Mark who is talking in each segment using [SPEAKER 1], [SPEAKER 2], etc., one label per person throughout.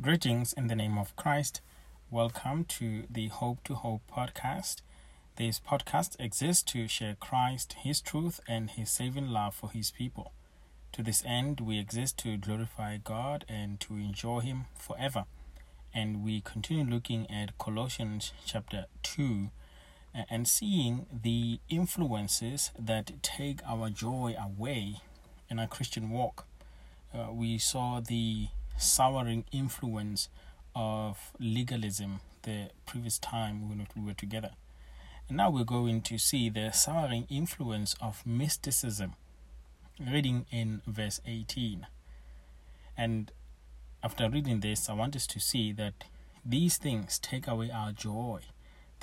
[SPEAKER 1] Greetings in the name of Christ. Welcome to the Hope to Hope podcast. This podcast exists to share Christ, His truth, and His saving love for His people. To this end, we exist to glorify God and to enjoy Him forever. And we continue looking at Colossians chapter 2 and seeing the influences that take our joy away in our Christian walk. Uh, we saw the souring influence of legalism the previous time when we were together. And now we're going to see the souring influence of mysticism, reading in verse 18. And after reading this, I want us to see that these things take away our joy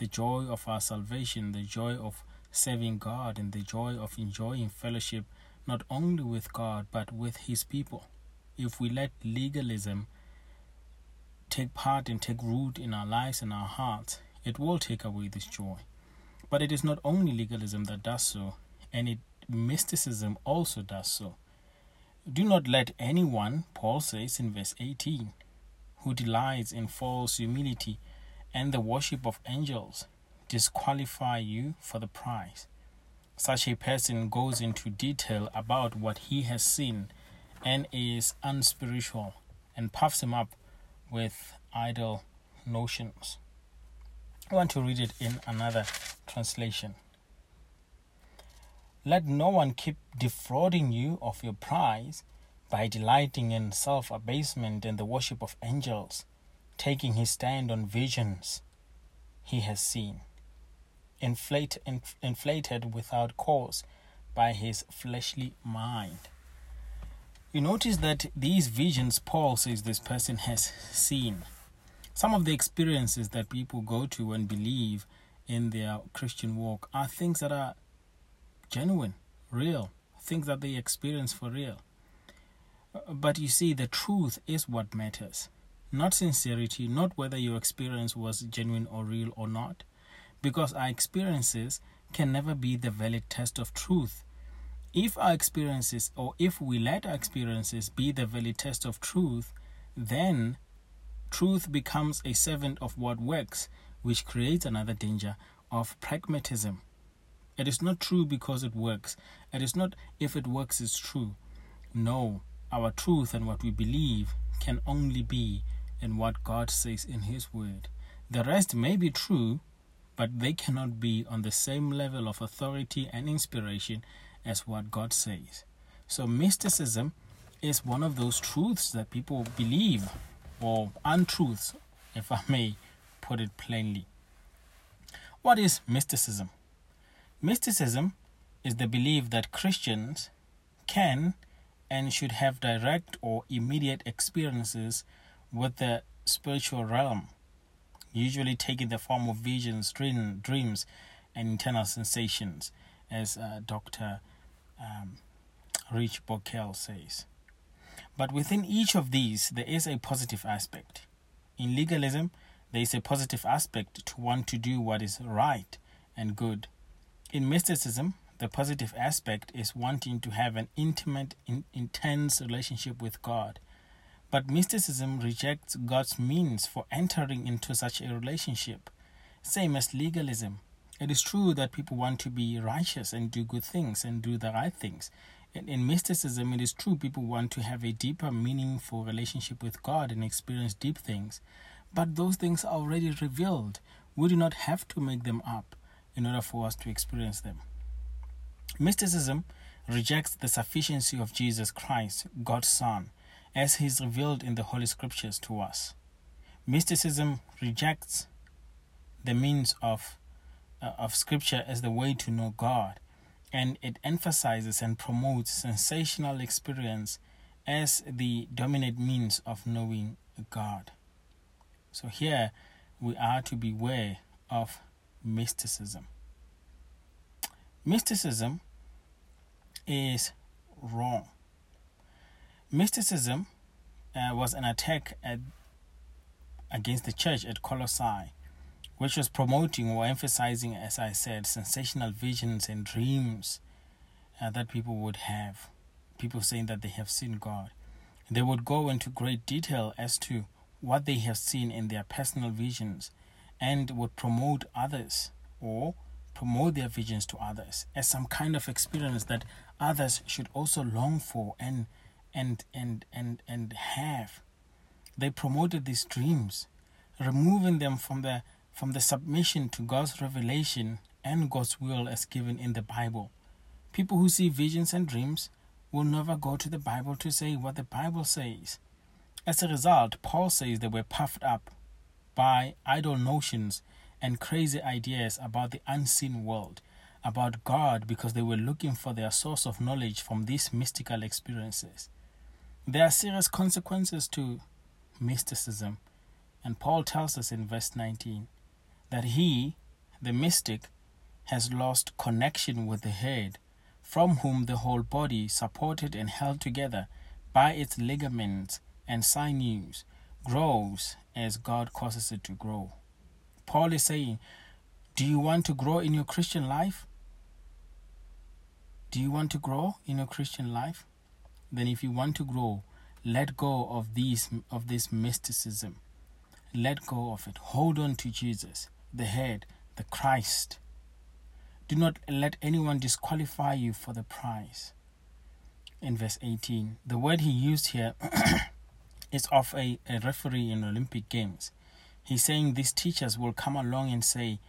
[SPEAKER 1] the joy of our salvation, the joy of serving God, and the joy of enjoying fellowship not only with God but with His people if we let legalism take part and take root in our lives and our hearts, it will take away this joy. But it is not only legalism that does so, and it mysticism also does so. Do not let anyone, Paul says in verse 18, who delights in false humility and the worship of angels, disqualify you for the prize. Such a person goes into detail about what he has seen and is unspiritual and puffs him up with idle notions. I want to read it in another translation. Let no one keep defrauding you of your prize by delighting in self abasement and the worship of angels, taking his stand on visions he has seen, inflate, inflated without cause by his fleshly mind. You notice that these visions Paul says this person has seen. Some of the experiences that people go to and believe in their Christian walk are things that are genuine, real, things that they experience for real. Uh, but you see, the truth is what matters, not sincerity, not whether your experience was genuine or real or not, because our experiences can never be the valid test of truth if our experiences, or if we let our experiences be the valid test of truth, then truth becomes a servant of what works, which creates another danger of pragmatism. It is not true because it works. It is not if it works is true. No, our truth and what we believe can only be in what God says in His Word. The rest may be true, but they cannot be on the same level of authority and inspiration as what God says. So, mysticism is one of those truths that people believe, or untruths, if I may put it plainly. What is mysticism? Mysticism is the belief that Christians can and should have direct or immediate experiences with the spiritual realm, usually taking the form of visions, dream, dreams, and internal sensations, as uh, Dr um, Rich Bockel says. But within each of these, there is a positive aspect. In legalism, there is a positive aspect to want to do what is right and good. In mysticism, the positive aspect is wanting to have an intimate, in, intense relationship with God. But mysticism rejects God's means for entering into such a relationship, same as legalism. It is true that people want to be righteous and do good things and do the right things. In, in mysticism, it is true people want to have a deeper, meaningful relationship with God and experience deep things. But those things are already revealed. We do not have to make them up in order for us to experience them. Mysticism rejects the sufficiency of Jesus Christ, God's Son, as He is revealed in the Holy Scriptures to us. Mysticism rejects the means of of Scripture as the way to know God, and it emphasizes and promotes sensational experience as the dominant means of knowing God. So here we are to beware of mysticism. Mysticism is wrong. Mysticism uh, was an attack at, against the church at Colossae which was promoting or emphasizing, as I said, sensational visions and dreams uh, that people would have. People saying that they have seen God. They would go into great detail as to what they have seen in their personal visions and would promote others or promote their visions to others as some kind of experience that others should also long for and and and and and have they promoted these dreams removing them from the from the submission to God's revelation and God's will as given in the Bible people who see visions and dreams will never go to the Bible to say what the Bible says as a result Paul says they were puffed up by idle notions and crazy ideas about the unseen world, about God, because they were looking for their source of knowledge from these mystical experiences. There are serious consequences to mysticism, and Paul tells us in verse 19 that he, the mystic, has lost connection with the head, from whom the whole body, supported and held together by its ligaments and sinews, grows as God causes it to grow. Paul is saying, Do you want to grow in your Christian life? Do you want to grow in your Christian life? Then if you want to grow, let go of these of this mysticism. Let go of it. Hold on to Jesus, the head, the Christ. Do not let anyone disqualify you for the prize. In verse 18, the word he used here is of a, a referee in Olympic Games. He's saying these teachers will come along and say,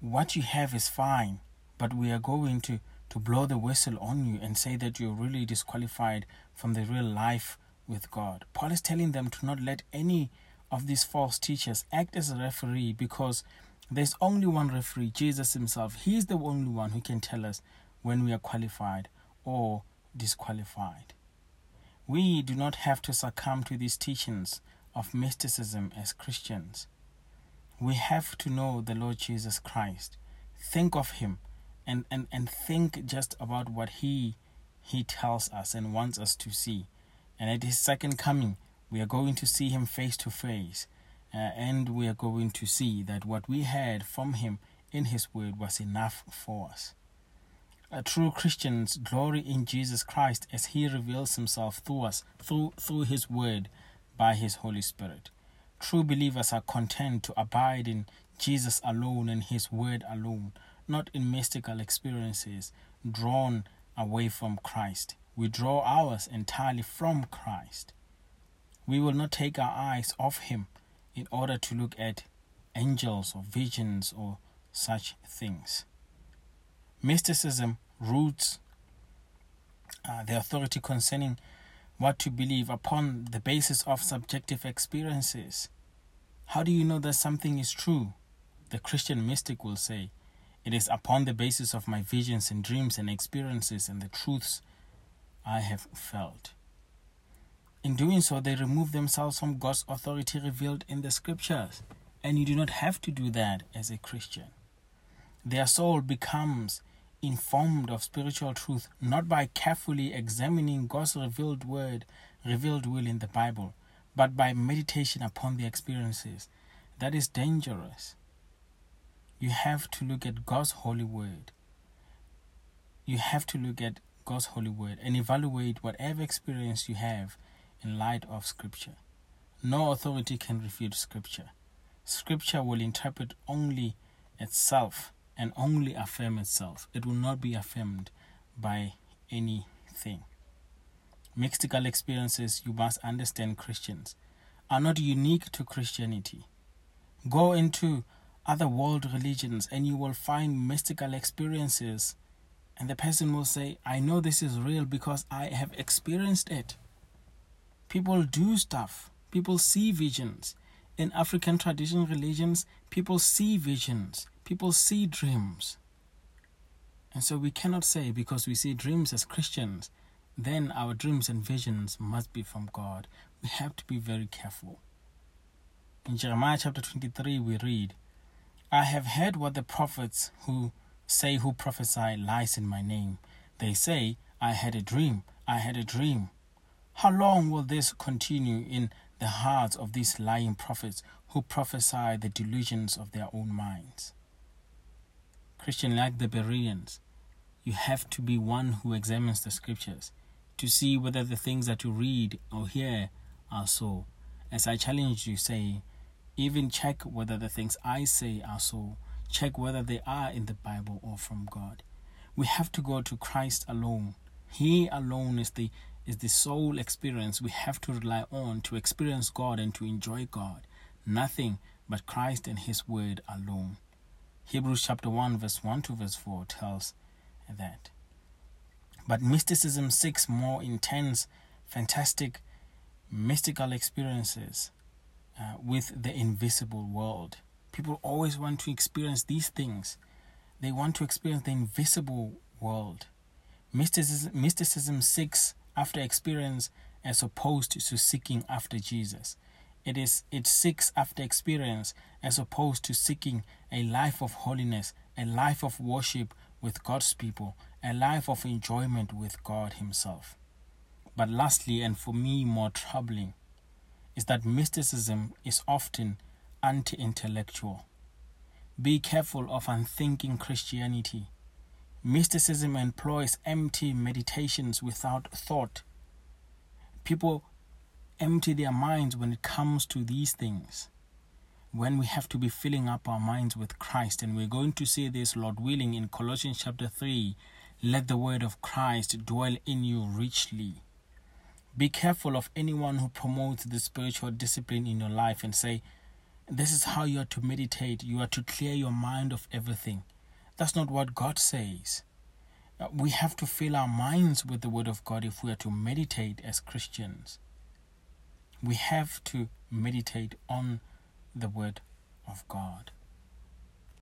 [SPEAKER 1] What you have is fine, but we are going to, to blow the whistle on you and say that you're really disqualified from the real life with God. Paul is telling them to not let any of these false teachers act as a referee because there's only one referee, Jesus Himself. He's the only one who can tell us when we are qualified or disqualified. We do not have to succumb to these teachings of mysticism as Christians. We have to know the Lord Jesus Christ. Think of him and, and, and think just about what he he tells us and wants us to see. And at his second coming, we are going to see him face to face. Uh, and we are going to see that what we heard from him in his word was enough for us. A true Christians glory in Jesus Christ as he reveals himself through us, through, through his word, by His Holy Spirit. True believers are content to abide in Jesus alone and His Word alone, not in mystical experiences drawn away from Christ. We draw ours entirely from Christ. We will not take our eyes off Him in order to look at angels or visions or such things. Mysticism roots uh, the authority concerning what to believe upon the basis of subjective experiences. How do you know that something is true? The Christian mystic will say, It is upon the basis of my visions and dreams and experiences and the truths I have felt. In doing so, they remove themselves from God's authority revealed in the scriptures, and you do not have to do that as a Christian. Their soul becomes informed of spiritual truth not by carefully examining God's revealed word, revealed will in the Bible, but by meditation upon the experiences. That is dangerous. You have to look at God's holy word. You have to look at God's holy word and evaluate whatever experience you have in light of Scripture. No authority can refute Scripture. Scripture will interpret only itself and only affirm itself. It will not be affirmed by anything. Mystical experiences, you must understand, Christians, are not unique to Christianity. Go into other world religions and you will find mystical experiences, and the person will say, I know this is real because I have experienced it. People do stuff, people see visions. In African traditional religions, people see visions, People see dreams. And so we cannot say because we see dreams as Christians, then our dreams and visions must be from God. We have to be very careful. In Jeremiah chapter 23, we read, I have heard what the prophets who say who prophesy lies in my name. They say, I had a dream, I had a dream. How long will this continue in the hearts of these lying prophets who prophesy the delusions of their own minds? Christian, like the Bereans, you have to be one who examines the scriptures to see whether the things that you read or hear are so. as I challenge you, say, even check whether the things I say are so. Check whether they are in the Bible or from God. We have to go to Christ alone. He alone is the is the sole experience we have to rely on to experience God and to enjoy God. Nothing but Christ and His Word alone. Hebrews chapter 1, verse 1 to verse 4 tells that. But mysticism seeks more intense, fantastic, mystical experiences uh, with the invisible world. People always want to experience these things. They want to experience the invisible world. Mysticism, mysticism seeks after experience as opposed to seeking after Jesus. It is it seeks after experience as opposed to seeking a life of holiness, a life of worship with God's people, a life of enjoyment with God Himself. But lastly, and for me more troubling, is that mysticism is often anti intellectual. Be careful of unthinking Christianity. Mysticism employs empty meditations without thought. People empty their minds when it comes to these things. When we have to be filling up our minds with Christ, and we're going to see this, Lord willing, in Colossians chapter 3 let the word of Christ dwell in you richly. Be careful of anyone who promotes the spiritual discipline in your life and say, This is how you are to meditate. You are to clear your mind of everything. That's not what God says. Uh, we have to fill our minds with the Word of God if we are to meditate as Christians. We have to meditate on the Word of God.